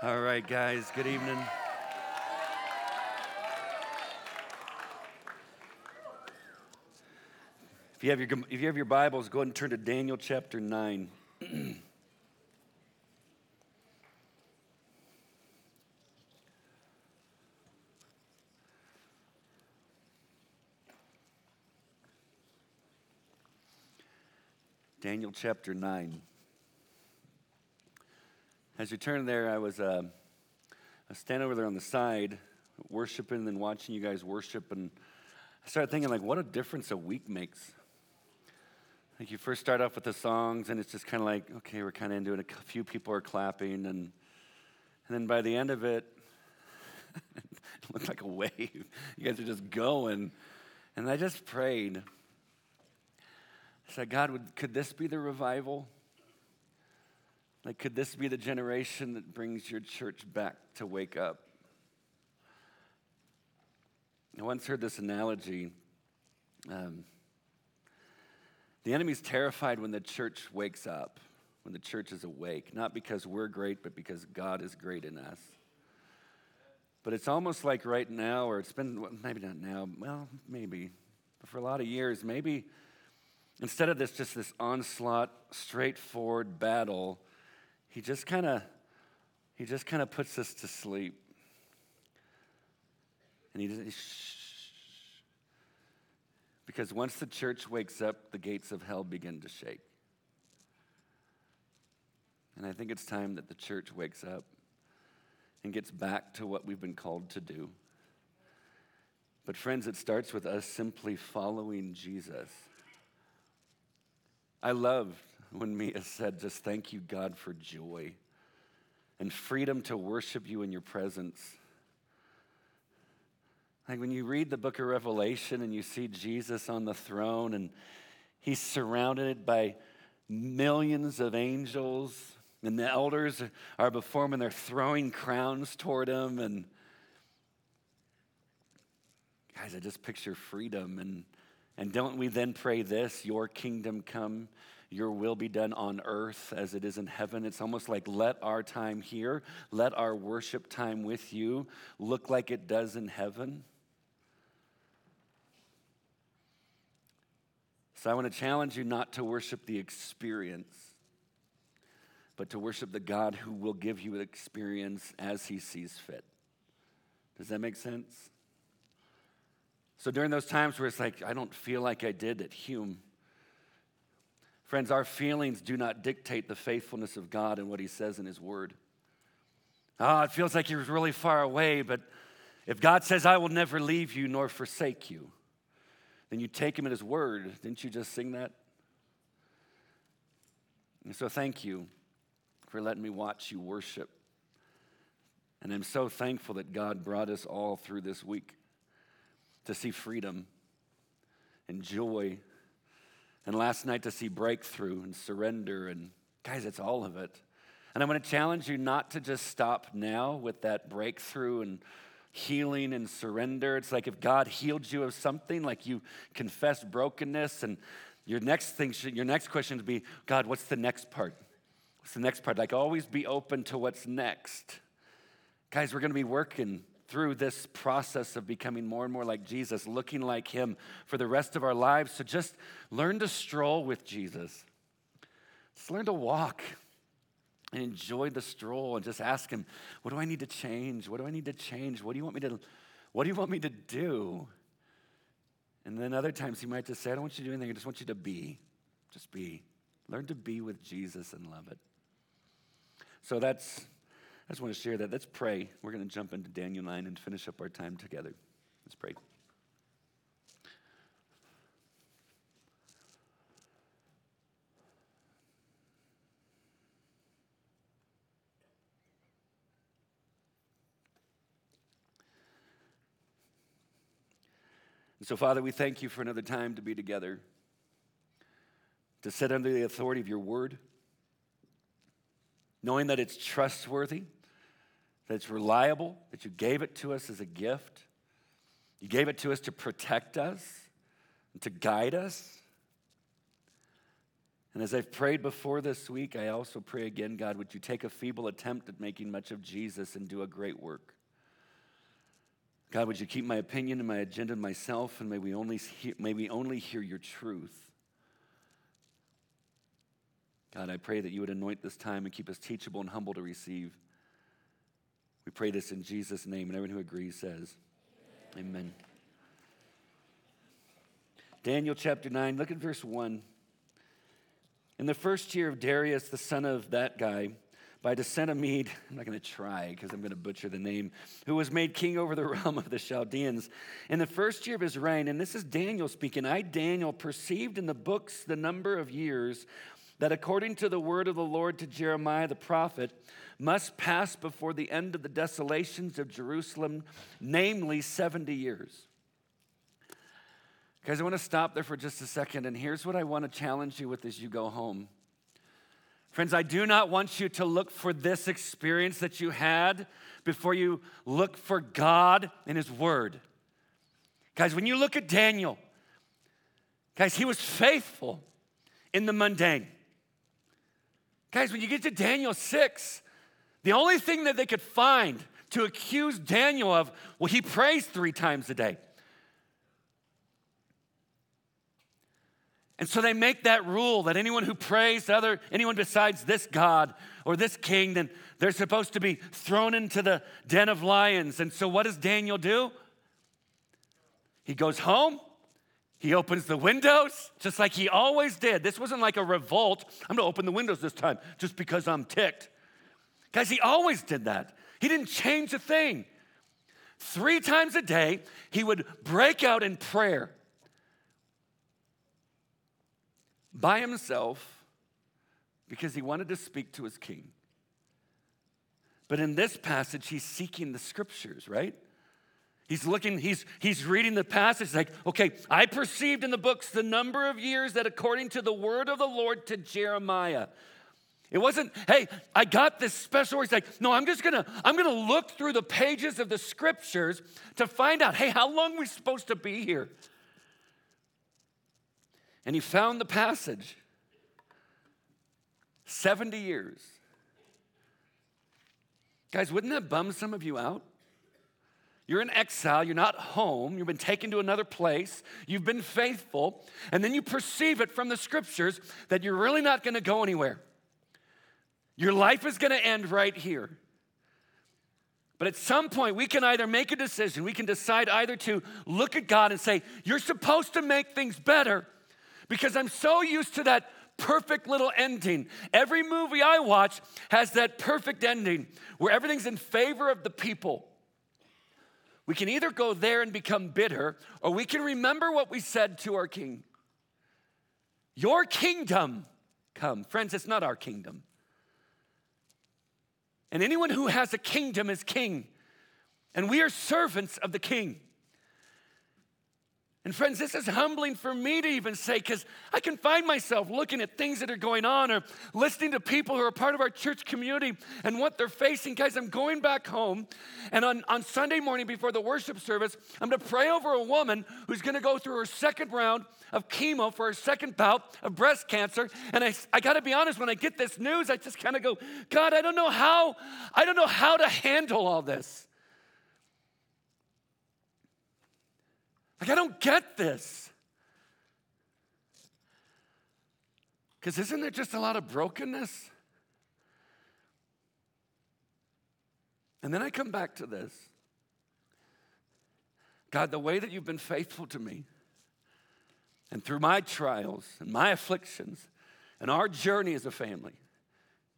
All right, guys, good evening. If you, have your, if you have your Bibles, go ahead and turn to Daniel chapter 9. Daniel chapter 9. As you turn there, I was, uh, I was standing over there on the side, worshiping and watching you guys worship, and I started thinking, like, what a difference a week makes. Like, you first start off with the songs, and it's just kind of like, okay, we're kind of into it. A few people are clapping, and, and then by the end of it, it looked like a wave. You guys are just going. And I just prayed. I said, God, would, could this be the revival? Like, could this be the generation that brings your church back to wake up? I once heard this analogy. Um, the enemy's terrified when the church wakes up, when the church is awake, not because we're great, but because God is great in us. But it's almost like right now, or it's been, maybe not now, well, maybe, but for a lot of years, maybe instead of this, just this onslaught, straightforward battle, he just kind of he just kind of puts us to sleep. And he, he because once the church wakes up, the gates of hell begin to shake. And I think it's time that the church wakes up and gets back to what we've been called to do. But, friends, it starts with us simply following Jesus. I love when Mia said, just thank you, God, for joy and freedom to worship you in your presence. Like when you read the book of Revelation and you see Jesus on the throne and he's surrounded by millions of angels and the elders are before him and they're throwing crowns toward him and guys i just picture freedom and and don't we then pray this your kingdom come your will be done on earth as it is in heaven. It's almost like let our time here, let our worship time with you look like it does in heaven. So I want to challenge you not to worship the experience, but to worship the God who will give you an experience as he sees fit. Does that make sense? So during those times where it's like, I don't feel like I did at Hume, Friends, our feelings do not dictate the faithfulness of God and what He says in His Word. Oh, it feels like you're really far away, but if God says, I will never leave you nor forsake you, then you take Him at His Word. Didn't you just sing that? And so thank you for letting me watch you worship. And I'm so thankful that God brought us all through this week to see freedom and joy and last night to see breakthrough and surrender. And guys, it's all of it. And I'm going to challenge you not to just stop now with that breakthrough and healing and surrender. It's like if God healed you of something, like you confess brokenness, and your next thing, should, your next question should be, God, what's the next part? What's the next part? Like always be open to what's next. Guys, we're going to be working through this process of becoming more and more like Jesus, looking like Him for the rest of our lives. So just learn to stroll with Jesus. Just learn to walk and enjoy the stroll and just ask Him, What do I need to change? What do I need to change? What do you want me to, what do, you want me to do? And then other times He might just say, I don't want you to do anything, I just want you to be. Just be. Learn to be with Jesus and love it. So that's I just want to share that. Let's pray. We're going to jump into Daniel 9 and finish up our time together. Let's pray. And so, Father, we thank you for another time to be together, to sit under the authority of your word, knowing that it's trustworthy that it's reliable, that you gave it to us as a gift. You gave it to us to protect us and to guide us. And as I've prayed before this week, I also pray again, God, would you take a feeble attempt at making much of Jesus and do a great work? God, would you keep my opinion and my agenda to myself, and may we only hear, may we only hear your truth. God, I pray that you would anoint this time and keep us teachable and humble to receive. We pray this in Jesus' name, and everyone who agrees says, Amen. Amen. Daniel chapter 9, look at verse 1. In the first year of Darius, the son of that guy, by descent of Mede, I'm not going to try because I'm going to butcher the name, who was made king over the realm of the Chaldeans. In the first year of his reign, and this is Daniel speaking, I, Daniel, perceived in the books the number of years that according to the word of the Lord to Jeremiah the prophet, must pass before the end of the desolations of Jerusalem, namely 70 years. Guys, I want to stop there for just a second, and here's what I want to challenge you with as you go home. Friends, I do not want you to look for this experience that you had before you look for God and His Word. Guys, when you look at Daniel, guys, he was faithful in the mundane. Guys, when you get to Daniel 6, the only thing that they could find to accuse Daniel of, well, he prays three times a day. And so they make that rule that anyone who prays to other anyone besides this God or this king, then they're supposed to be thrown into the den of lions. And so what does Daniel do? He goes home, he opens the windows, just like he always did. This wasn't like a revolt. I'm gonna open the windows this time just because I'm ticked. Guys, he always did that. He didn't change a thing. Three times a day, he would break out in prayer. by himself because he wanted to speak to his king. But in this passage, he's seeking the scriptures, right? He's looking, he's, he's reading the passage like, okay, I perceived in the books the number of years that according to the word of the Lord to Jeremiah. It wasn't, hey, I got this special word. He's like, no, I'm just gonna, I'm gonna look through the pages of the scriptures to find out, hey, how long are we supposed to be here? And he found the passage 70 years. Guys, wouldn't that bum some of you out? You're in exile, you're not home, you've been taken to another place, you've been faithful, and then you perceive it from the scriptures that you're really not gonna go anywhere. Your life is gonna end right here. But at some point, we can either make a decision, we can decide either to look at God and say, You're supposed to make things better, because I'm so used to that perfect little ending. Every movie I watch has that perfect ending where everything's in favor of the people. We can either go there and become bitter, or we can remember what we said to our king. Your kingdom come. Friends, it's not our kingdom. And anyone who has a kingdom is king. And we are servants of the king. And friends, this is humbling for me to even say because I can find myself looking at things that are going on or listening to people who are part of our church community and what they're facing. Guys, I'm going back home, and on, on Sunday morning before the worship service, I'm going to pray over a woman who's going to go through her second round of chemo for her second bout of breast cancer. And I, I got to be honest, when I get this news, I just kind of go, God, I don't know how, I don't know how to handle all this. Like, I don't get this. Because isn't there just a lot of brokenness? And then I come back to this God, the way that you've been faithful to me, and through my trials and my afflictions and our journey as a family,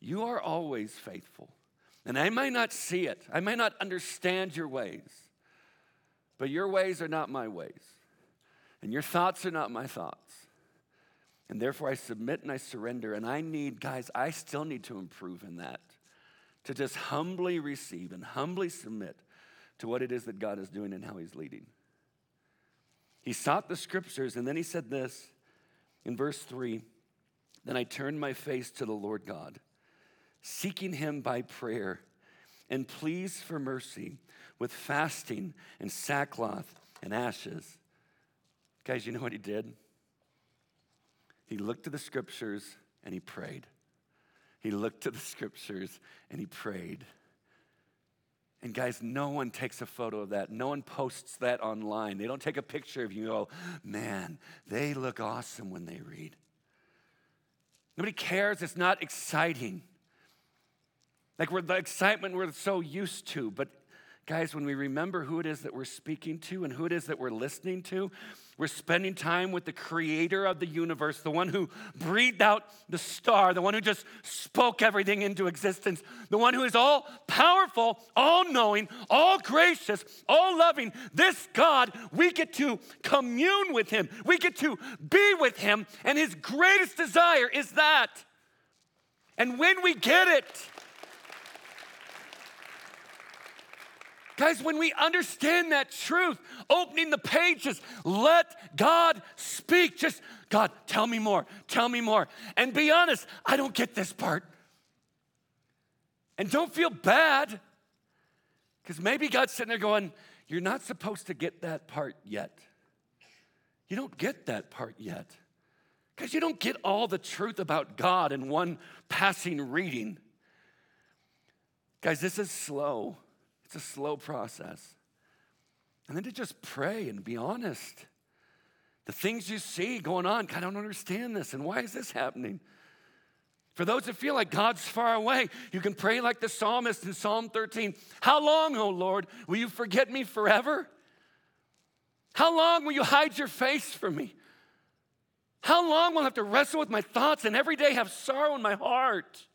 you are always faithful. And I may not see it, I may not understand your ways. But your ways are not my ways, and your thoughts are not my thoughts. And therefore, I submit and I surrender. And I need, guys, I still need to improve in that. To just humbly receive and humbly submit to what it is that God is doing and how He's leading. He sought the scriptures, and then he said this in verse 3 Then I turned my face to the Lord God, seeking Him by prayer and pleas for mercy with fasting and sackcloth and ashes. Guys, you know what he did? He looked to the scriptures and he prayed. He looked to the scriptures and he prayed. And guys, no one takes a photo of that. No one posts that online. They don't take a picture of you and go, man, they look awesome when they read. Nobody cares. It's not exciting. Like we're the excitement we're so used to. But guys, when we remember who it is that we're speaking to and who it is that we're listening to, we're spending time with the creator of the universe, the one who breathed out the star, the one who just spoke everything into existence, the one who is all powerful, all knowing, all gracious, all loving. This God, we get to commune with him, we get to be with him, and his greatest desire is that. And when we get it, Guys, when we understand that truth, opening the pages, let God speak. Just, God, tell me more, tell me more. And be honest, I don't get this part. And don't feel bad, because maybe God's sitting there going, You're not supposed to get that part yet. You don't get that part yet. Because you don't get all the truth about God in one passing reading. Guys, this is slow. It's a slow process. And then to just pray and be honest. The things you see going on, I don't understand this, and why is this happening? For those that feel like God's far away, you can pray like the psalmist in Psalm 13 How long, O Lord, will you forget me forever? How long will you hide your face from me? How long will I have to wrestle with my thoughts and every day have sorrow in my heart?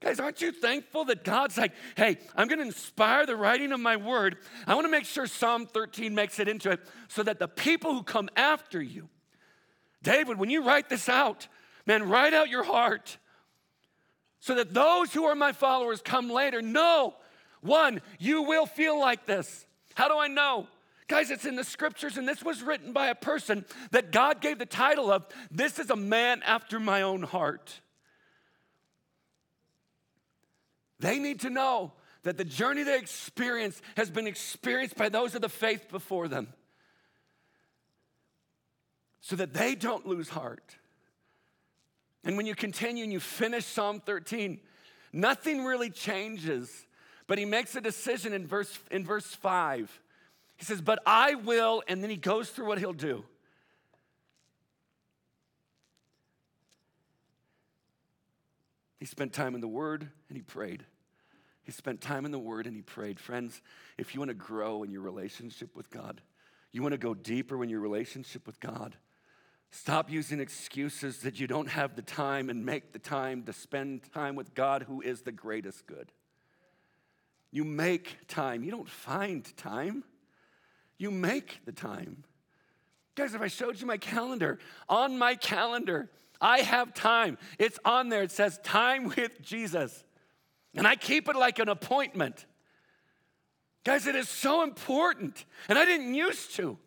Guys, aren't you thankful that God's like, hey, I'm going to inspire the writing of my word. I want to make sure Psalm 13 makes it into it so that the people who come after you, David, when you write this out, man, write out your heart so that those who are my followers come later know one, you will feel like this. How do I know? Guys, it's in the scriptures, and this was written by a person that God gave the title of, This is a man after my own heart. They need to know that the journey they experience has been experienced by those of the faith before them so that they don't lose heart. And when you continue and you finish Psalm 13, nothing really changes, but he makes a decision in verse, in verse 5. He says, But I will, and then he goes through what he'll do. He spent time in the Word and he prayed. He spent time in the Word and he prayed. Friends, if you want to grow in your relationship with God, you want to go deeper in your relationship with God, stop using excuses that you don't have the time and make the time to spend time with God, who is the greatest good. You make time, you don't find time, you make the time. Guys, if I showed you my calendar, on my calendar, I have time. It's on there. It says time with Jesus. And I keep it like an appointment. Guys, it is so important. And I didn't used to.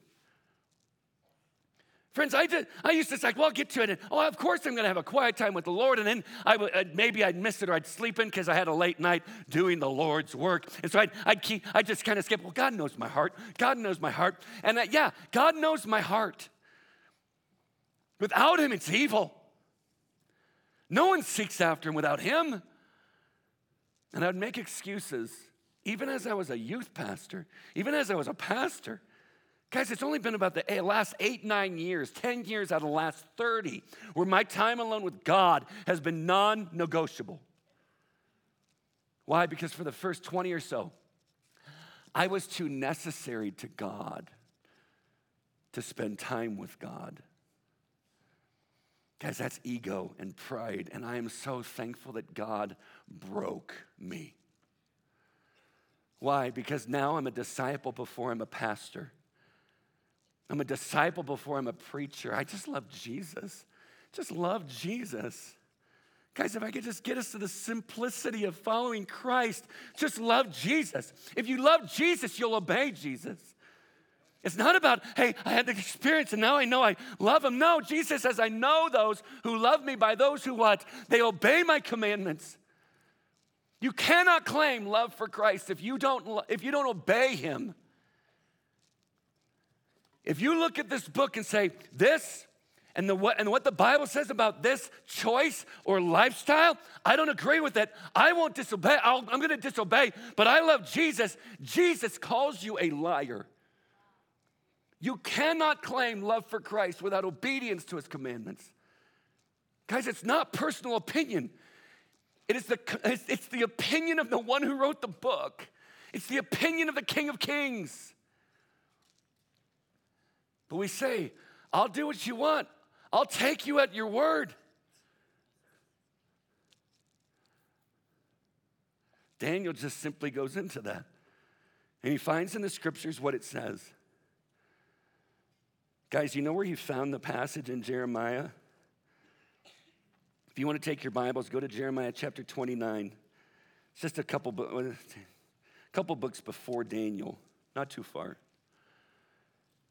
Friends, I did. I used to say, "Well, I'll get to it." And, oh, of course, I'm going to have a quiet time with the Lord, and then I would uh, maybe I'd miss it or I'd sleep in because I had a late night doing the Lord's work, and so I'd, I'd keep. I just kind of skip. Well, God knows my heart. God knows my heart, and uh, yeah, God knows my heart. Without Him, it's evil. No one seeks after Him without Him. And I'd make excuses, even as I was a youth pastor, even as I was a pastor. Guys, it's only been about the eh, last eight, nine years, 10 years out of the last 30, where my time alone with God has been non negotiable. Why? Because for the first 20 or so, I was too necessary to God to spend time with God. Guys, that's ego and pride. And I am so thankful that God broke me. Why? Because now I'm a disciple before I'm a pastor. I'm a disciple before I'm a preacher. I just love Jesus. Just love Jesus. Guys, if I could just get us to the simplicity of following Christ, just love Jesus. If you love Jesus, you'll obey Jesus. It's not about, hey, I had the experience and now I know I love him. No, Jesus says, I know those who love me by those who what? They obey my commandments. You cannot claim love for Christ if you don't, if you don't obey him. If you look at this book and say, this And, the, what, and what the Bible says about this choice or lifestyle, I don't agree with it. I won't disobey. i am going to disobey, but I love Jesus. Jesus calls you a liar. You cannot claim love for Christ without obedience to his commandments. Guys, it's not personal opinion. It is the, it's the opinion of the one who wrote the book. It's the opinion of the King of Kings. But we say, I'll do what you want. I'll take you at your word. Daniel just simply goes into that. And he finds in the scriptures what it says. Guys, you know where you found the passage in Jeremiah? If you want to take your Bibles, go to Jeremiah chapter 29. It's just a couple, a uh, couple books before Daniel, not too far.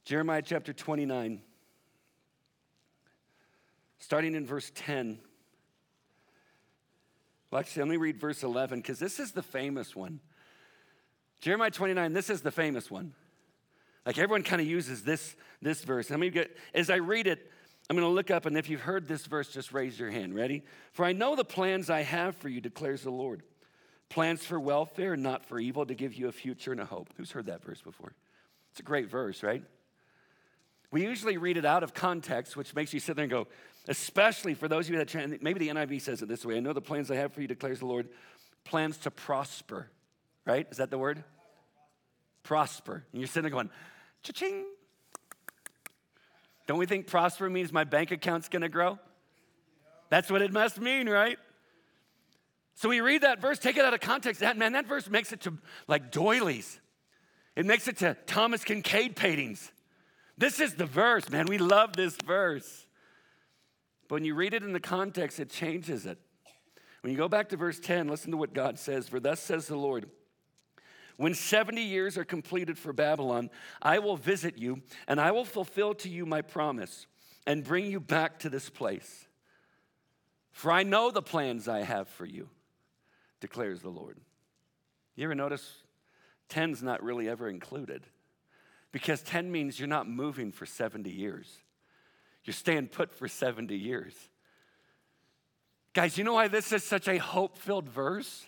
Jeremiah chapter 29, starting in verse 10. Well, actually, let me read verse 11 because this is the famous one. Jeremiah 29, this is the famous one. Like everyone kind of uses this, this verse. Let me get, as I read it, I'm going to look up, and if you've heard this verse, just raise your hand. Ready? For I know the plans I have for you, declares the Lord. Plans for welfare, not for evil, to give you a future and a hope. Who's heard that verse before? It's a great verse, right? We usually read it out of context, which makes you sit there and go, especially for those of you that, maybe the NIV says it this way I know the plans I have for you, declares the Lord, plans to prosper, right? Is that the word? Prosper. And you're sitting there going, cha-ching, don't we think prosper means my bank account's gonna grow? That's what it must mean, right? So we read that verse, take it out of context. That man, that verse makes it to like doilies. It makes it to Thomas Kinkade paintings. This is the verse, man. We love this verse. But when you read it in the context, it changes it. When you go back to verse 10, listen to what God says. For thus says the Lord when 70 years are completed for Babylon, I will visit you and I will fulfill to you my promise and bring you back to this place. For I know the plans I have for you, declares the Lord. You ever notice 10's not really ever included? Because 10 means you're not moving for 70 years. You're staying put for 70 years. Guys, you know why this is such a hope filled verse?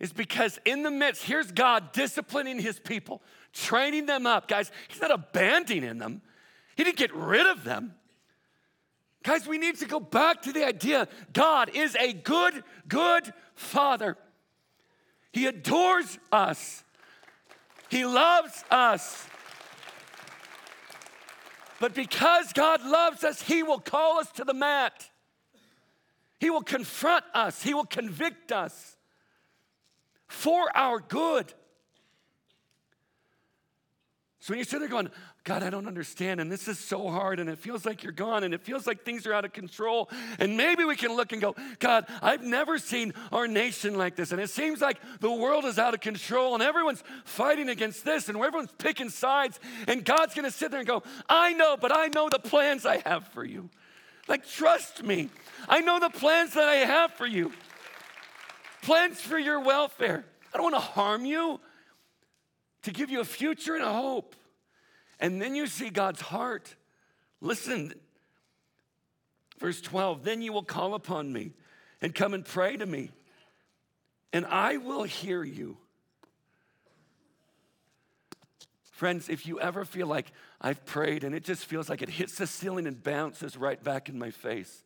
Is because in the midst, here's God disciplining his people, training them up. Guys, he's not abandoning them, he didn't get rid of them. Guys, we need to go back to the idea God is a good, good father. He adores us, He loves us. But because God loves us, He will call us to the mat. He will confront us, He will convict us for our good. So when you sit there going, God, I don't understand, and this is so hard, and it feels like you're gone, and it feels like things are out of control, and maybe we can look and go, God, I've never seen our nation like this, and it seems like the world is out of control, and everyone's fighting against this, and everyone's picking sides, and God's gonna sit there and go, I know, but I know the plans I have for you. Like, trust me, I know the plans that I have for you plans for your welfare. I don't want to harm you, to give you a future and a hope. And then you see God's heart. Listen, verse 12 then you will call upon me and come and pray to me, and I will hear you. Friends, if you ever feel like I've prayed and it just feels like it hits the ceiling and bounces right back in my face,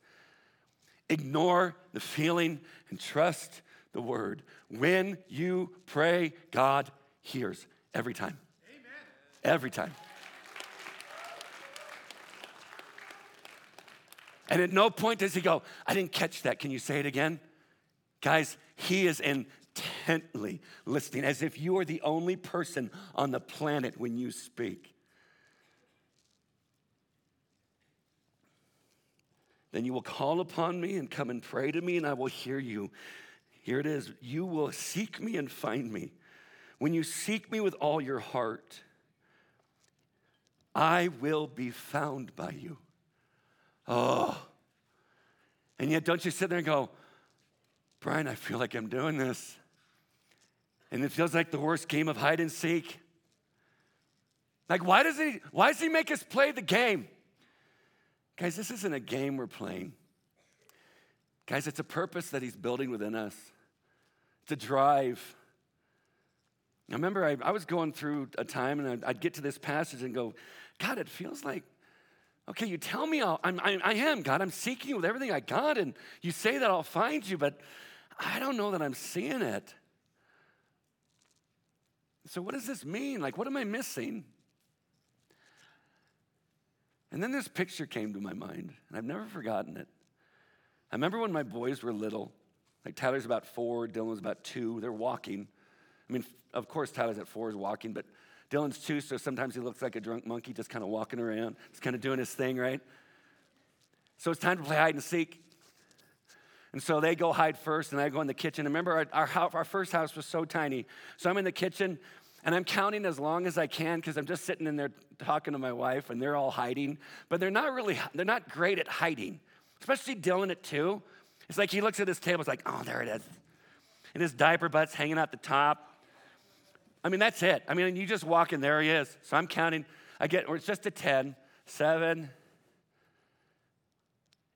ignore the feeling and trust the word. When you pray, God hears every time. Amen. Every time. And at no point does he go, I didn't catch that. Can you say it again? Guys, he is intently listening as if you are the only person on the planet when you speak. Then you will call upon me and come and pray to me, and I will hear you. Here it is You will seek me and find me. When you seek me with all your heart, I will be found by you. Oh. And yet, don't you sit there and go, Brian, I feel like I'm doing this. And it feels like the worst game of hide and seek. Like, why does he, why does he make us play the game? Guys, this isn't a game we're playing. Guys, it's a purpose that He's building within us. A drive. I remember I, I was going through a time and I'd, I'd, get to this passage and go, God, it feels like, okay, you tell me I'll, I'm, I, I am, God, I'm seeking you with everything I got, and you say that I'll find you, but I don't know that I'm seeing it. So, what does this mean? Like, what am I missing? And then this picture came to my mind, and I've never forgotten it. I remember when my boys were little, like Tyler's about four, Dylan's about two, they're walking. I mean, of course, Tyler's at four is walking, but Dylan's two, so sometimes he looks like a drunk monkey just kind of walking around, just kind of doing his thing, right? So it's time to play hide and seek. And so they go hide first, and I go in the kitchen. remember, our, our, our first house was so tiny. So I'm in the kitchen, and I'm counting as long as I can because I'm just sitting in there talking to my wife, and they're all hiding. But they're not really, they're not great at hiding, especially Dylan at two. It's like he looks at his table, it's like, oh, there it is. And his diaper butt's hanging out the top. I mean, that's it. I mean, you just walk in, there he is. So I'm counting. I get, or it's just a 10, 7,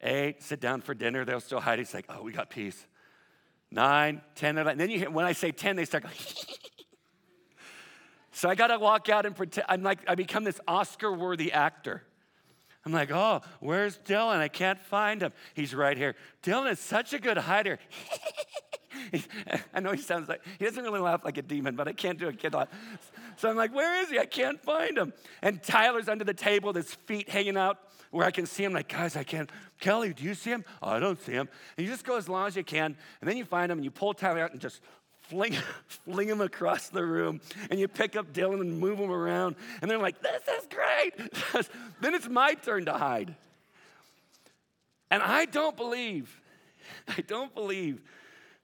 8, sit down for dinner. They'll still hide. It's like, oh, we got peace. 9, 10, 11. And then you hear, when I say 10, they start going, So I got to walk out and pretend. I'm like, I become this Oscar worthy actor. I'm like, oh, where's Dylan? I can't find him. He's right here. Dylan is such a good hider. I know he sounds like, he doesn't really laugh like a demon, but I can't do a kid laugh. So I'm like, where is he? I can't find him. And Tyler's under the table, his feet hanging out where I can see him. Like, guys, I can't. Kelly, do you see him? Oh, I don't see him. And you just go as long as you can. And then you find him and you pull Tyler out and just fling, fling him across the room. And you pick up Dylan and move him around. And they're like, this is great. then it's my turn to hide. And I don't believe, I don't believe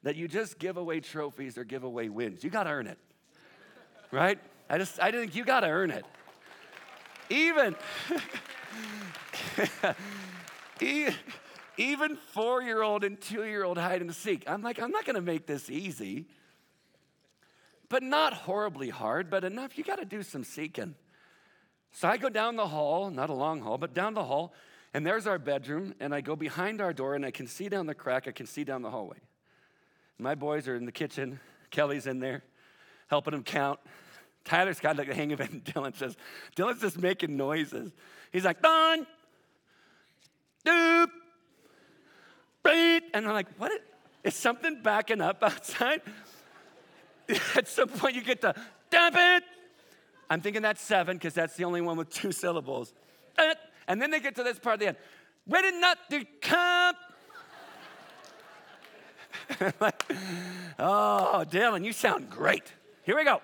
that you just give away trophies or give away wins. You got to earn it, right? I just, I think you got to earn it. Even, even four year old and two year old hide and seek. I'm like, I'm not going to make this easy, but not horribly hard, but enough. You got to do some seeking. So I go down the hall, not a long hall, but down the hall, and there's our bedroom, and I go behind our door, and I can see down the crack, I can see down the hallway. My boys are in the kitchen. Kelly's in there helping them count. Tyler's got like the hang of it, and Dylan says, Dylan's just making noises. He's like, Don, doop, beat. And I'm like, what? Is something backing up outside? At some point, you get the, dump it. I'm thinking that's seven because that's the only one with two syllables. Eh, and then they get to this part of the end. Ready not to come like, oh, Dylan, you sound great. Here we go.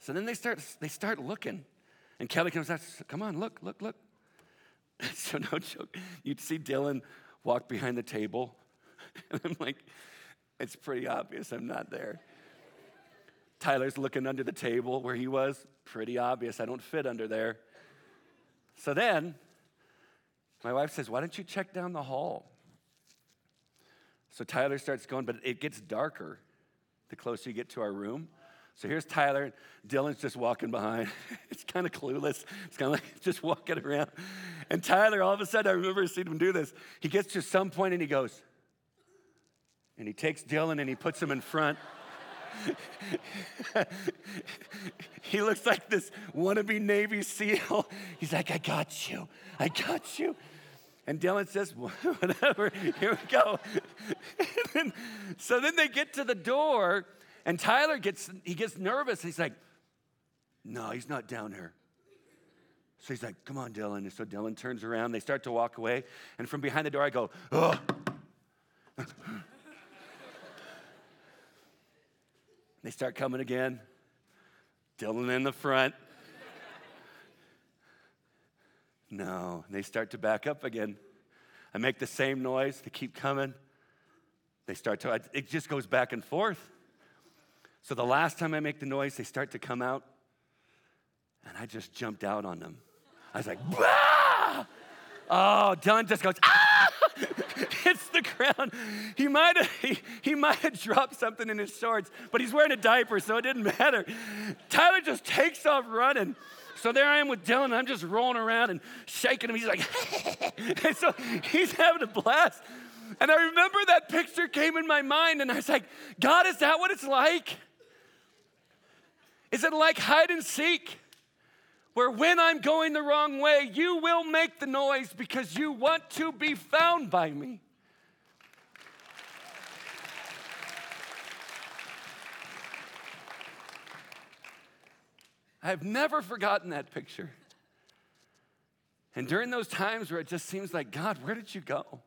So then they start, they start looking. And Kelly comes out, come on, look, look, look. so no joke, you'd see Dylan walk behind the table. And I'm like, it's pretty obvious I'm not there. Tyler's looking under the table where he was. Pretty obvious I don't fit under there. So then, my wife says, Why don't you check down the hall? So Tyler starts going, but it gets darker the closer you get to our room. So here's Tyler. Dylan's just walking behind. it's kind of clueless. It's kind of like just walking around. And Tyler, all of a sudden, I remember seeing him do this. He gets to some point and he goes, and he takes Dylan and he puts him in front. he looks like this wannabe Navy SEAL. He's like, I got you. I got you. And Dylan says, whatever, here we go. then, so then they get to the door, and Tyler gets, he gets nervous. He's like, no, he's not down here. So he's like, come on, Dylan. And so Dylan turns around. They start to walk away. And from behind the door, I go, oh. They start coming again. Dylan in the front. No. They start to back up again. I make the same noise. They keep coming. They start to, it just goes back and forth. So the last time I make the noise, they start to come out. And I just jumped out on them. I was like, bah! Oh, Dylan just goes, ah! Hits the ground. He might have he, he might have dropped something in his shorts, but he's wearing a diaper, so it didn't matter. Tyler just takes off running. So there I am with Dylan, and I'm just rolling around and shaking him. He's like, and so he's having a blast. And I remember that picture came in my mind, and I was like, God, is that what it's like? Is it like hide and seek? Where when I'm going the wrong way, you will make the noise because you want to be found by me. I've never forgotten that picture. And during those times where it just seems like, God, where did you go?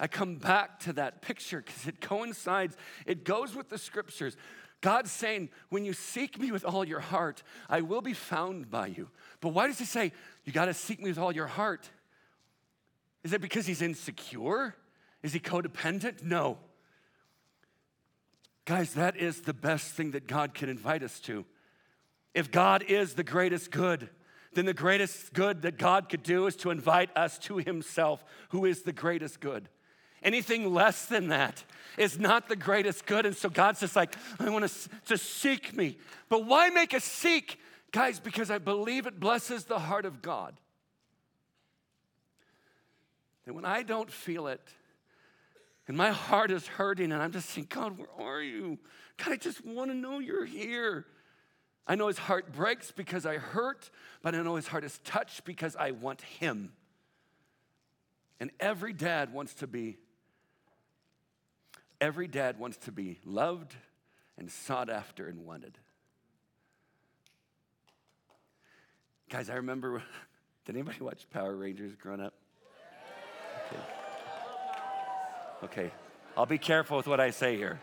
I come back to that picture because it coincides, it goes with the scriptures. God's saying, when you seek me with all your heart, I will be found by you. But why does he say, you got to seek me with all your heart? Is it because he's insecure? Is he codependent? No. Guys, that is the best thing that God can invite us to. If God is the greatest good, then the greatest good that God could do is to invite us to Himself, who is the greatest good. Anything less than that is not the greatest good. And so God's just like, I want to, to seek me. But why make a seek? Guys, because I believe it blesses the heart of God. And when I don't feel it, and my heart is hurting, and I'm just saying, God, where are you? God, I just want to know you're here. I know his heart breaks because I hurt, but I know his heart is touched because I want him. And every dad wants to be every dad wants to be loved and sought after and wanted. Guys, I remember did anybody watch Power Rangers growing up? Okay. Okay. I'll be careful with what I say here.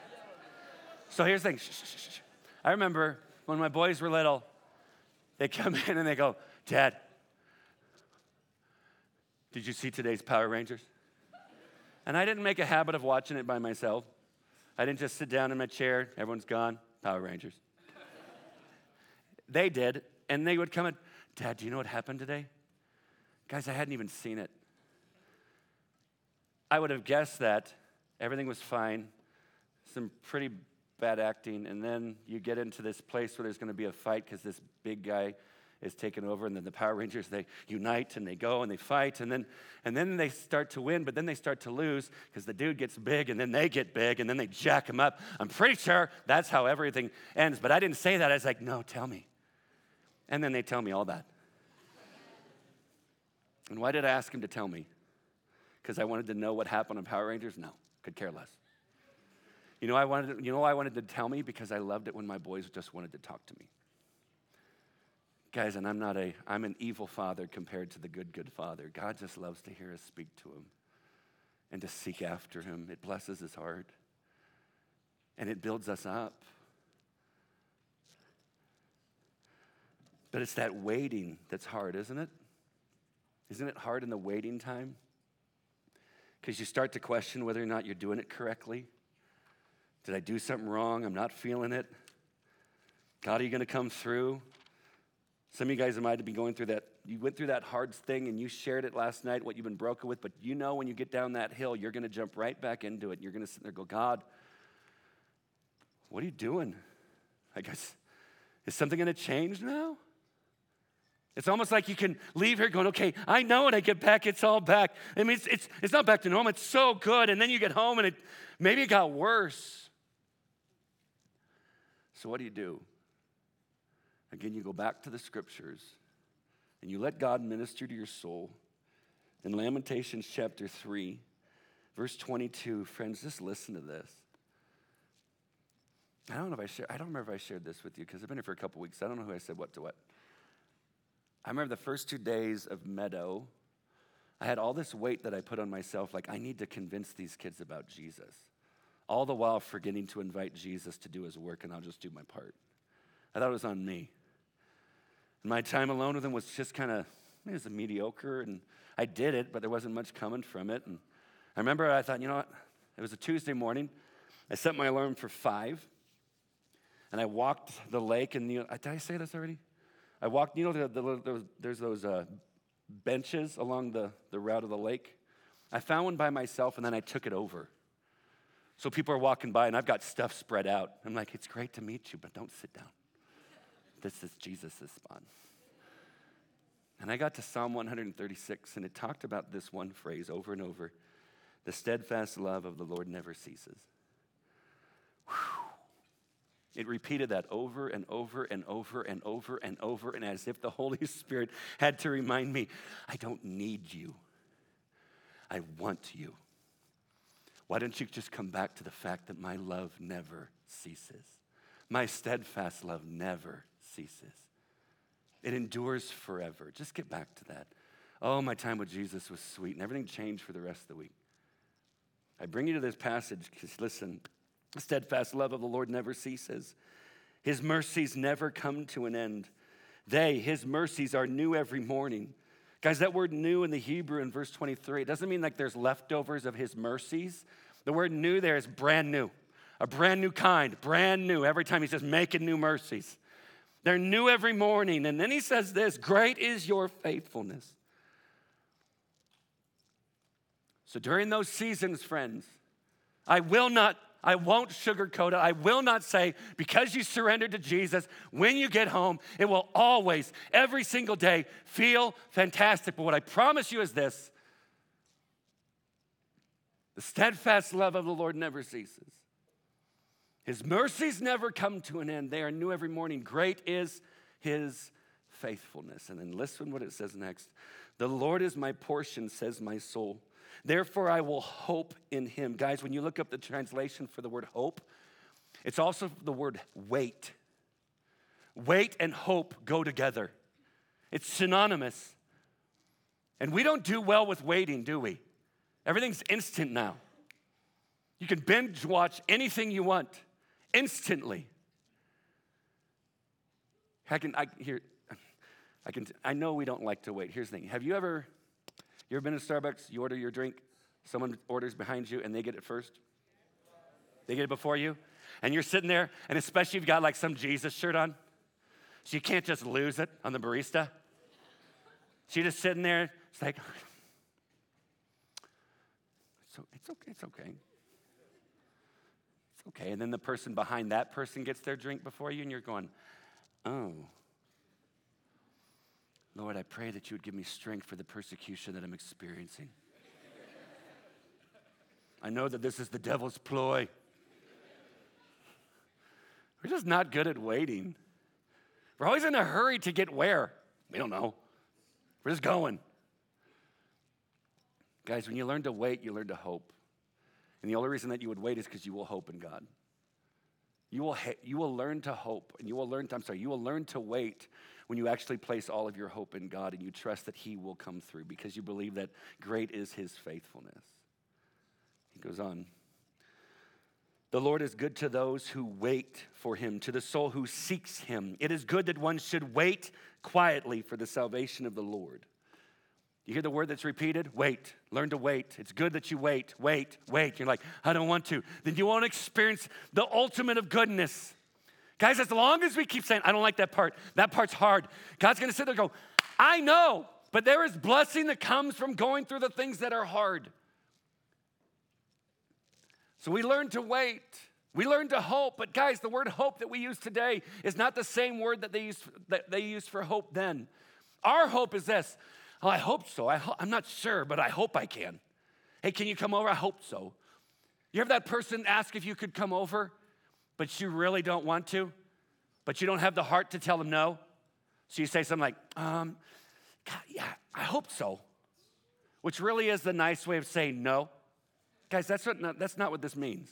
So here's the thing. Shh, shh, shh. I remember when my boys were little, they come in and they go, Dad, did you see today's Power Rangers? And I didn't make a habit of watching it by myself. I didn't just sit down in my chair, everyone's gone, Power Rangers. they did, and they would come and, Dad, do you know what happened today? Guys, I hadn't even seen it. I would have guessed that everything was fine, some pretty bad acting, and then you get into this place where there's going to be a fight because this big guy is taken over, and then the Power Rangers they unite and they go and they fight, and then and then they start to win, but then they start to lose because the dude gets big, and then they get big, and then they jack him up. I'm pretty sure that's how everything ends, but I didn't say that. I was like, no, tell me. And then they tell me all that. And why did I ask him to tell me? Because I wanted to know what happened on Power Rangers? No, could care less. You know, I wanted you know I wanted to tell me because I loved it when my boys just wanted to talk to me. Guys, and I'm not a I'm an evil father compared to the good good father. God just loves to hear us speak to him and to seek after him. It blesses his heart. And it builds us up. But it's that waiting that's hard, isn't it? Isn't it hard in the waiting time? Because you start to question whether or not you're doing it correctly. Did I do something wrong? I'm not feeling it. God, are you going to come through? Some of you guys might be going through that. You went through that hard thing and you shared it last night, what you've been broken with, but you know when you get down that hill, you're going to jump right back into it. You're going to sit there and go, God, what are you doing? I guess, is something going to change now? It's almost like you can leave here going, okay, I know when I get back, it's all back. I mean, it's, it's, it's not back to normal, it's so good. And then you get home and it maybe it got worse. So, what do you do? Again, you go back to the scriptures and you let God minister to your soul. In Lamentations chapter 3, verse 22, friends, just listen to this. I don't know if I shared, I don't remember if I shared this with you because I've been here for a couple weeks. I don't know who I said what to what. I remember the first two days of Meadow, I had all this weight that I put on myself, like, I need to convince these kids about Jesus all the while forgetting to invite Jesus to do his work, and I'll just do my part. I thought it was on me. And my time alone with him was just kind of, it was mediocre, and I did it, but there wasn't much coming from it. And I remember I thought, you know what? It was a Tuesday morning. I set my alarm for five, and I walked the lake. And know, did I say this already? I walked. You know, the, the, there's those uh, benches along the, the route of the lake. I found one by myself, and then I took it over. So people are walking by and I've got stuff spread out. I'm like, it's great to meet you, but don't sit down. This is Jesus' spot. And I got to Psalm 136, and it talked about this one phrase over and over the steadfast love of the Lord never ceases. It repeated that over and over and over and over and over, and as if the Holy Spirit had to remind me I don't need you, I want you. Why don't you just come back to the fact that my love never ceases? My steadfast love never ceases. It endures forever. Just get back to that. Oh, my time with Jesus was sweet, and everything changed for the rest of the week. I bring you to this passage because, listen, the steadfast love of the Lord never ceases. His mercies never come to an end. They, his mercies, are new every morning. Guys, that word new in the Hebrew in verse 23, it doesn't mean like there's leftovers of his mercies. The word new there is brand new, a brand new kind, brand new. Every time he says, making new mercies. They're new every morning. And then he says this Great is your faithfulness. So during those seasons, friends, I will not, I won't sugarcoat it. I will not say, because you surrendered to Jesus, when you get home, it will always, every single day, feel fantastic. But what I promise you is this the steadfast love of the Lord never ceases. His mercies never come to an end. They are new every morning. Great is his faithfulness. And then listen what it says next. The Lord is my portion, says my soul. Therefore, I will hope in him. Guys, when you look up the translation for the word hope, it's also the word wait. Wait and hope go together, it's synonymous. And we don't do well with waiting, do we? Everything's instant now. You can binge watch anything you want instantly. I can, I, here, I can, I know we don't like to wait. Here's the thing. Have you ever you ever been to Starbucks? You order your drink, someone orders behind you, and they get it first? They get it before you? And you're sitting there, and especially if you've got like some Jesus shirt on, so you can't just lose it on the barista. She just sitting there, it's like, so it's okay, it's okay. It's okay. And then the person behind that person gets their drink before you, and you're going, oh. Lord, I pray that you would give me strength for the persecution that I'm experiencing. I know that this is the devil's ploy. We're just not good at waiting. We're always in a hurry to get where? We don't know. We're just going. Guys, when you learn to wait, you learn to hope. And the only reason that you would wait is because you will hope in God. You will, ha- you will learn to hope, and you will learn to, I'm sorry, you will learn to wait when you actually place all of your hope in God and you trust that He will come through because you believe that great is His faithfulness. He goes on. The Lord is good to those who wait for him, to the soul who seeks him. It is good that one should wait quietly for the salvation of the Lord. You hear the word that's repeated? Wait. Learn to wait. It's good that you wait, wait, wait. You're like, I don't want to. Then you won't experience the ultimate of goodness. Guys, as long as we keep saying, I don't like that part, that part's hard, God's gonna sit there and go, I know, but there is blessing that comes from going through the things that are hard. So we learn to wait. We learn to hope, but guys, the word hope that we use today is not the same word that they used, that they used for hope then. Our hope is this oh, I hope so. I ho- I'm not sure, but I hope I can. Hey, can you come over? I hope so. You have that person ask if you could come over? But you really don't want to, but you don't have the heart to tell them no. So you say something like, um, God, yeah, I hope so, which really is the nice way of saying no. Guys, that's, what, that's not what this means.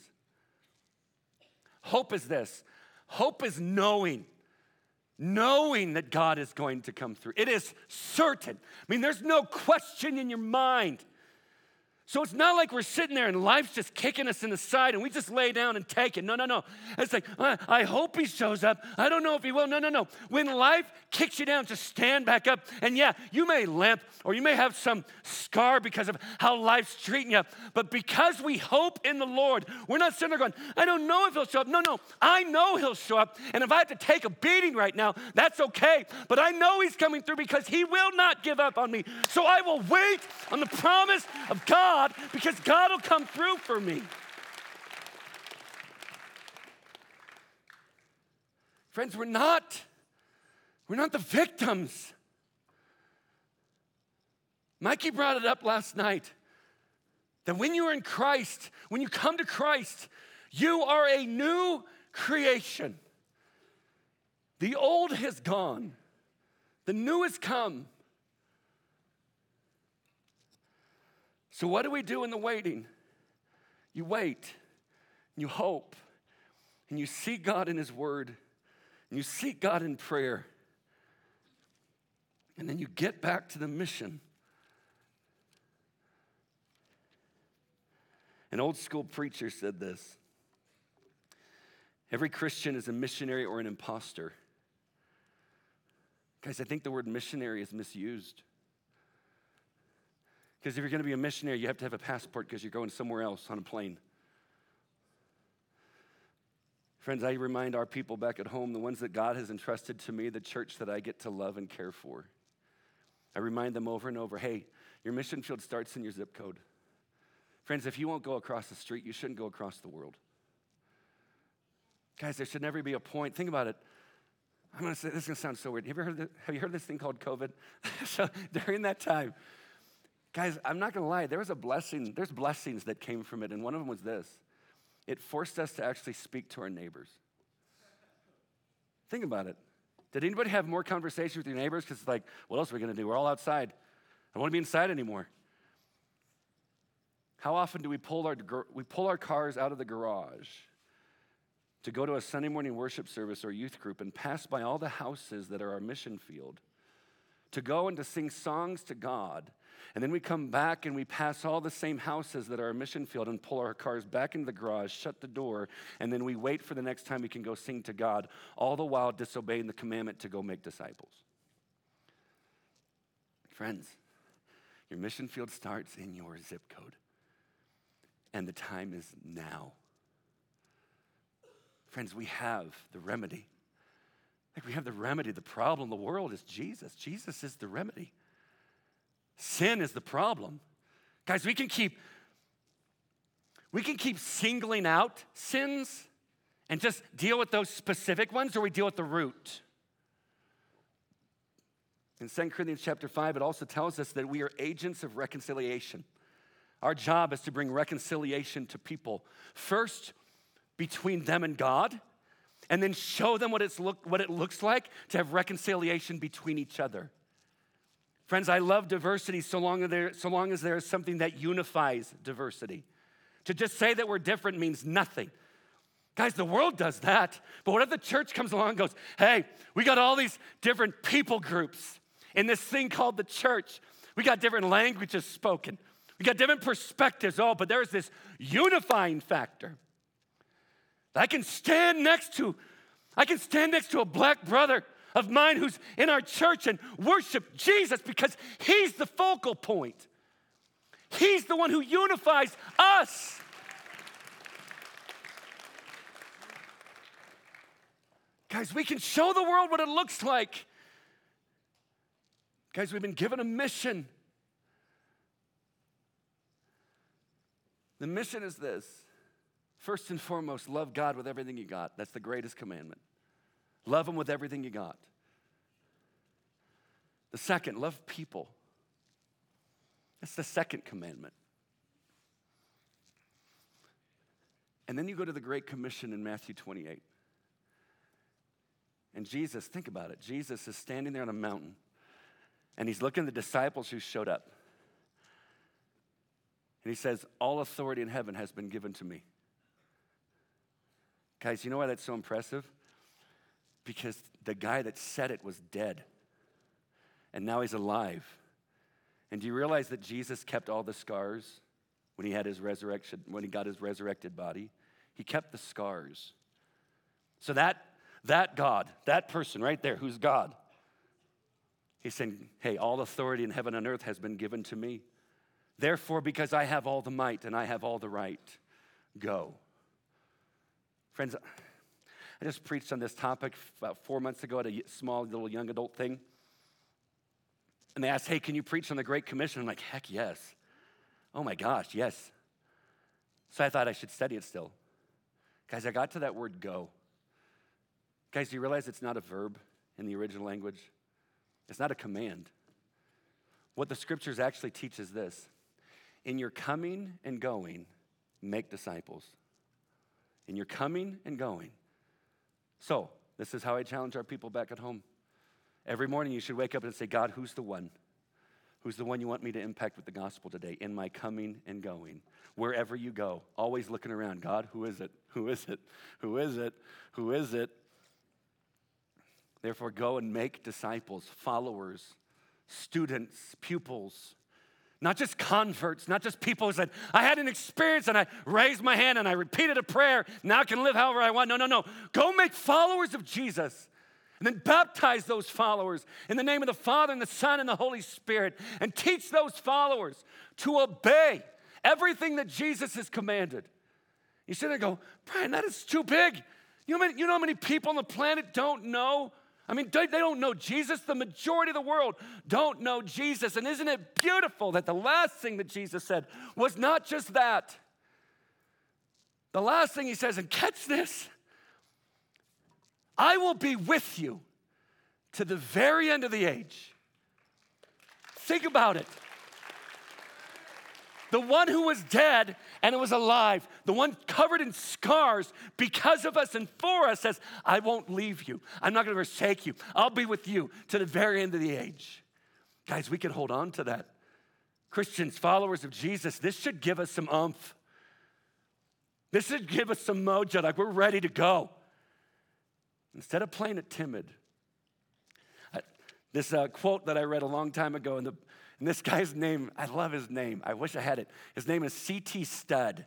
Hope is this hope is knowing knowing that God is going to come through. It is certain. I mean, there's no question in your mind so it's not like we're sitting there and life's just kicking us in the side and we just lay down and take it. No, no, no. It's like, uh, I hope he shows up. I don't know if he will. No, no, no. When life kicks you down, just stand back up. And yeah, you may limp or you may have some scar because of how life's treating you. But because we hope in the Lord, we're not sitting there going, I don't know if he'll show up. No, no. I know he'll show up. And if I have to take a beating right now, that's okay. But I know he's coming through because he will not give up on me. So I will wait on the promise of God God because God will come through for me. Friends, we're not we're not the victims. Mikey brought it up last night that when you are in Christ, when you come to Christ, you are a new creation. The old has gone, the new has come. So, what do we do in the waiting? You wait, you hope, and you seek God in His Word, and you seek God in prayer. And then you get back to the mission. An old school preacher said this Every Christian is a missionary or an impostor. Guys, I think the word missionary is misused. Because if you're going to be a missionary, you have to have a passport because you're going somewhere else on a plane. Friends, I remind our people back at home, the ones that God has entrusted to me, the church that I get to love and care for. I remind them over and over hey, your mission field starts in your zip code. Friends, if you won't go across the street, you shouldn't go across the world. Guys, there should never be a point. Think about it. I'm going to say this is going to sound so weird. Have you heard, this, have you heard this thing called COVID? so during that time, guys, I'm not going to lie. There was a blessing. There's blessings that came from it, and one of them was this. It forced us to actually speak to our neighbors. Think about it. Did anybody have more conversation with your neighbors? Because it's like, what else are we going to do? We're all outside. I don't want to be inside anymore. How often do we pull our, we pull our cars out of the garage to go to a Sunday morning worship service or youth group and pass by all the houses that are our mission field, to go and to sing songs to God. And then we come back and we pass all the same houses that are our mission field and pull our cars back into the garage, shut the door, and then we wait for the next time we can go sing to God, all the while disobeying the commandment to go make disciples. Friends, your mission field starts in your zip code, and the time is now. Friends, we have the remedy. Like we have the remedy. The problem, the world is Jesus. Jesus is the remedy. Sin is the problem. Guys, we can keep we can keep singling out sins and just deal with those specific ones or we deal with the root. In 2 Corinthians chapter 5, it also tells us that we are agents of reconciliation. Our job is to bring reconciliation to people. First, between them and God, and then show them what, it's look, what it looks like to have reconciliation between each other. Friends, I love diversity so long, as there, so long as there is something that unifies diversity. To just say that we're different means nothing. Guys, the world does that. But what if the church comes along and goes, hey, we got all these different people groups in this thing called the church? We got different languages spoken, we got different perspectives. Oh, but there's this unifying factor. that I can stand next to, I can stand next to a black brother of mine who's in our church and worship Jesus because he's the focal point. He's the one who unifies us. Guys, we can show the world what it looks like. Guys, we've been given a mission. The mission is this First and foremost, love God with everything you got. That's the greatest commandment. Love them with everything you got. The second, love people. That's the second commandment. And then you go to the Great Commission in Matthew 28. And Jesus, think about it. Jesus is standing there on a mountain and he's looking at the disciples who showed up. And he says, All authority in heaven has been given to me. Guys, you know why that's so impressive? Because the guy that said it was dead, and now he's alive. And do you realize that Jesus kept all the scars when he had his resurrection, when he got his resurrected body? He kept the scars. So that that God, that person right there who's God, he's saying, Hey, all authority in heaven and earth has been given to me. Therefore, because I have all the might and I have all the right, go. Friends, I just preached on this topic about four months ago at a small little young adult thing. And they asked, Hey, can you preach on the Great Commission? I'm like, Heck yes. Oh my gosh, yes. So I thought I should study it still. Guys, I got to that word go. Guys, do you realize it's not a verb in the original language? It's not a command. What the scriptures actually teach is this in your coming and going, make disciples. In your coming and going. So, this is how I challenge our people back at home. Every morning you should wake up and say, God, who's the one? Who's the one you want me to impact with the gospel today in my coming and going? Wherever you go, always looking around. God, who is it? Who is it? Who is it? Who is it? Therefore, go and make disciples, followers, students, pupils, not just converts, not just people who said, I had an experience and I raised my hand and I repeated a prayer. Now I can live however I want. No, no, no. Go make followers of Jesus and then baptize those followers in the name of the Father and the Son and the Holy Spirit and teach those followers to obey everything that Jesus has commanded. You sit there and go, Brian, that is too big. You know, you know how many people on the planet don't know I mean, they don't know Jesus. The majority of the world don't know Jesus. And isn't it beautiful that the last thing that Jesus said was not just that? The last thing he says, and catch this I will be with you to the very end of the age. Think about it. The one who was dead and it was alive, the one covered in scars because of us and for us says, I won't leave you. I'm not going to forsake you. I'll be with you to the very end of the age. Guys, we can hold on to that. Christians, followers of Jesus, this should give us some umph. This should give us some mojo, like we're ready to go. Instead of playing it timid. This uh, quote that I read a long time ago in the and this guy's name, I love his name. I wish I had it. His name is C.T. Studd.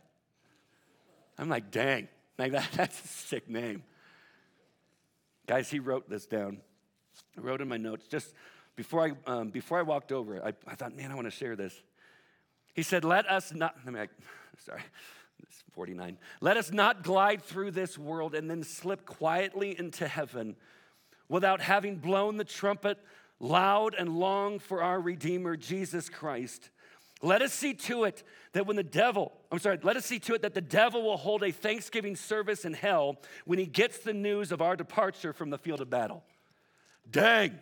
I'm like, dang, like that, that's a sick name. Guys, he wrote this down. I wrote in my notes just before I, um, before I walked over. I, I thought, man, I want to share this. He said, let us not, I mean, I, sorry, 49. Let us not glide through this world and then slip quietly into heaven without having blown the trumpet loud and long for our Redeemer, Jesus Christ. Let us see to it that when the devil, I'm sorry, let us see to it that the devil will hold a thanksgiving service in hell when he gets the news of our departure from the field of battle. Dang.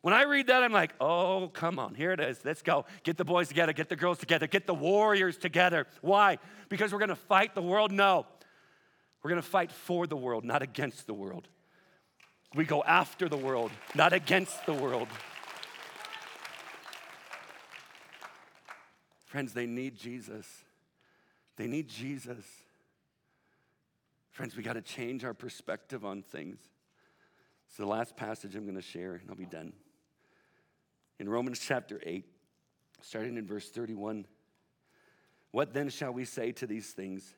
When I read that, I'm like, oh, come on, here it is. Let's go. Get the boys together, get the girls together, get the warriors together. Why? Because we're gonna fight the world? No. We're gonna fight for the world, not against the world. We go after the world, not against the world. Friends, they need Jesus. They need Jesus. Friends, we got to change our perspective on things. It's the last passage I'm going to share, and I'll be done. In Romans chapter 8, starting in verse 31, what then shall we say to these things?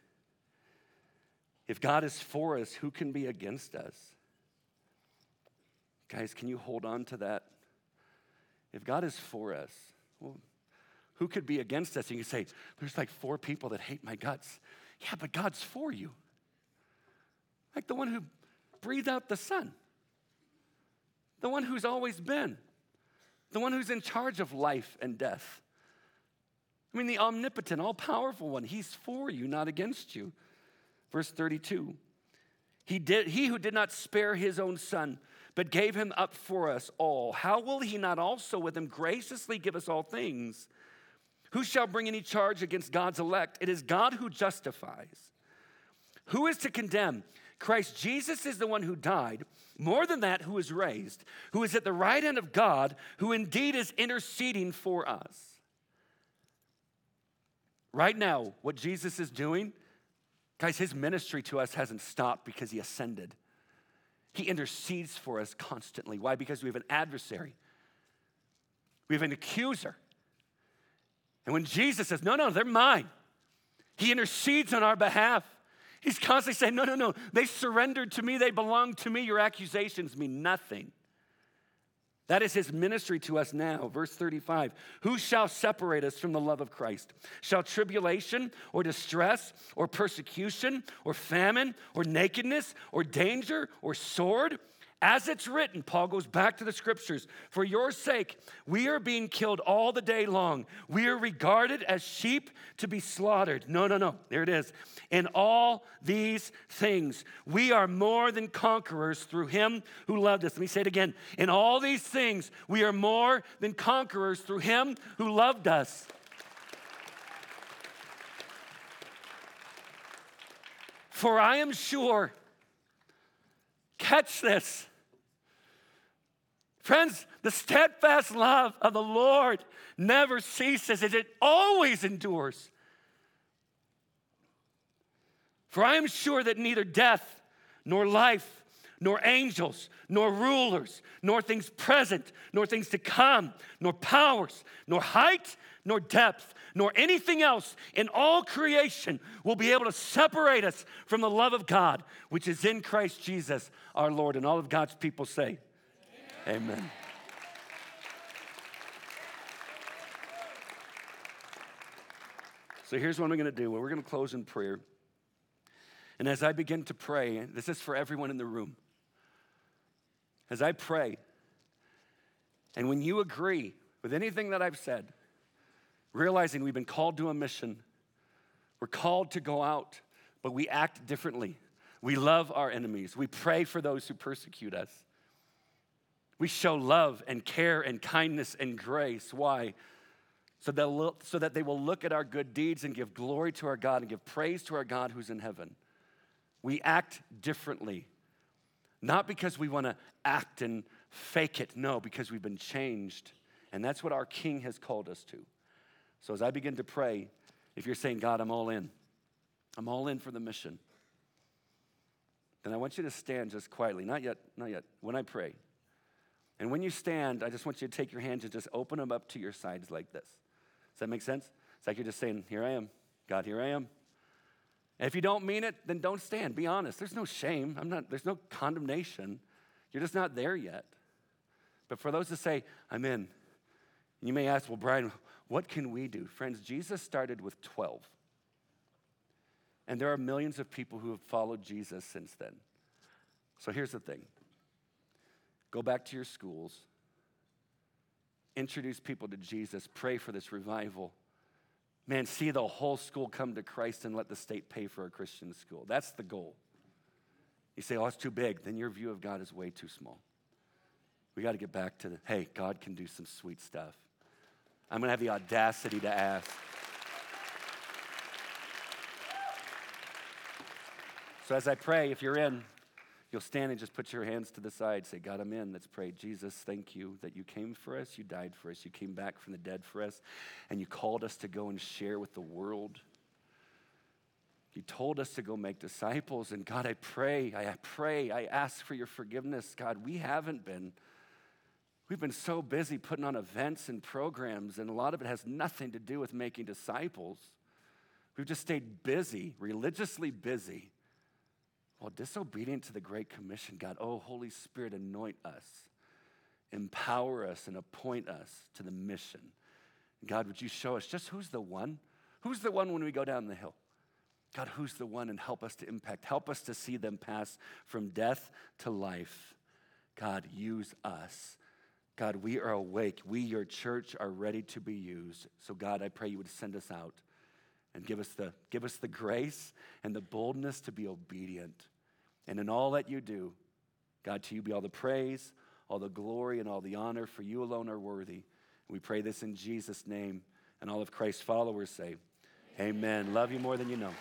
If God is for us, who can be against us? Guys, can you hold on to that? If God is for us, well, who could be against us? And you say, there's like four people that hate my guts. Yeah, but God's for you. Like the one who breathed out the sun, the one who's always been, the one who's in charge of life and death. I mean, the omnipotent, all powerful one, he's for you, not against you. Verse 32 he, did, he who did not spare his own son, but gave him up for us all, how will he not also with him graciously give us all things? Who shall bring any charge against God's elect? It is God who justifies. Who is to condemn? Christ Jesus is the one who died, more than that, who is raised, who is at the right hand of God, who indeed is interceding for us. Right now, what Jesus is doing, guys, his ministry to us hasn't stopped because he ascended. He intercedes for us constantly. Why? Because we have an adversary, we have an accuser. And when Jesus says, No, no, they're mine, he intercedes on our behalf. He's constantly saying, No, no, no, they surrendered to me, they belong to me. Your accusations mean nothing. That is his ministry to us now. Verse 35 Who shall separate us from the love of Christ? Shall tribulation or distress or persecution or famine or nakedness or danger or sword? As it's written, Paul goes back to the scriptures, for your sake, we are being killed all the day long. We are regarded as sheep to be slaughtered. No, no, no. There it is. In all these things, we are more than conquerors through him who loved us. Let me say it again. In all these things, we are more than conquerors through him who loved us. For I am sure, catch this Friends, the steadfast love of the Lord never ceases, it always endures. For I am sure that neither death, nor life, nor angels, nor rulers, nor things present, nor things to come, nor powers, nor height, nor depth, nor anything else in all creation will be able to separate us from the love of God, which is in Christ Jesus our Lord. And all of God's people say, Amen. So here's what I'm going to do. Well, We're going to close in prayer. And as I begin to pray, this is for everyone in the room. As I pray, and when you agree with anything that I've said, realizing we've been called to a mission, we're called to go out, but we act differently. We love our enemies, we pray for those who persecute us. We show love and care and kindness and grace. Why? So that, look, so that they will look at our good deeds and give glory to our God and give praise to our God who's in heaven. We act differently. Not because we want to act and fake it, no, because we've been changed. And that's what our King has called us to. So as I begin to pray, if you're saying, God, I'm all in, I'm all in for the mission, then I want you to stand just quietly. Not yet, not yet. When I pray, and when you stand, I just want you to take your hands and just open them up to your sides like this. Does that make sense? It's like you're just saying, Here I am. God, here I am. And if you don't mean it, then don't stand. Be honest. There's no shame. I'm not, there's no condemnation. You're just not there yet. But for those that say, I'm in, you may ask, well, Brian, what can we do? Friends, Jesus started with 12. And there are millions of people who have followed Jesus since then. So here's the thing Go back to your schools, introduce people to Jesus, pray for this revival. Man, see the whole school come to Christ and let the state pay for a Christian school. That's the goal. You say, oh, it's too big. Then your view of God is way too small. We got to get back to the, hey, God can do some sweet stuff. I'm going to have the audacity to ask. So as I pray, if you're in, You'll stand and just put your hands to the side, say, God, I'm in. Let's pray. Jesus, thank you that you came for us, you died for us, you came back from the dead for us, and you called us to go and share with the world. You told us to go make disciples, and God, I pray, I pray, I ask for your forgiveness. God, we haven't been. We've been so busy putting on events and programs, and a lot of it has nothing to do with making disciples. We've just stayed busy, religiously busy while disobedient to the Great Commission, God, oh, Holy Spirit, anoint us, empower us, and appoint us to the mission. God, would you show us just who's the one? Who's the one when we go down the hill? God, who's the one and help us to impact? Help us to see them pass from death to life. God, use us. God, we are awake. We, your church, are ready to be used. So, God, I pray you would send us out and give us the, give us the grace and the boldness to be obedient. And in all that you do, God, to you be all the praise, all the glory, and all the honor, for you alone are worthy. We pray this in Jesus' name. And all of Christ's followers say, Amen. Amen. Love you more than you know.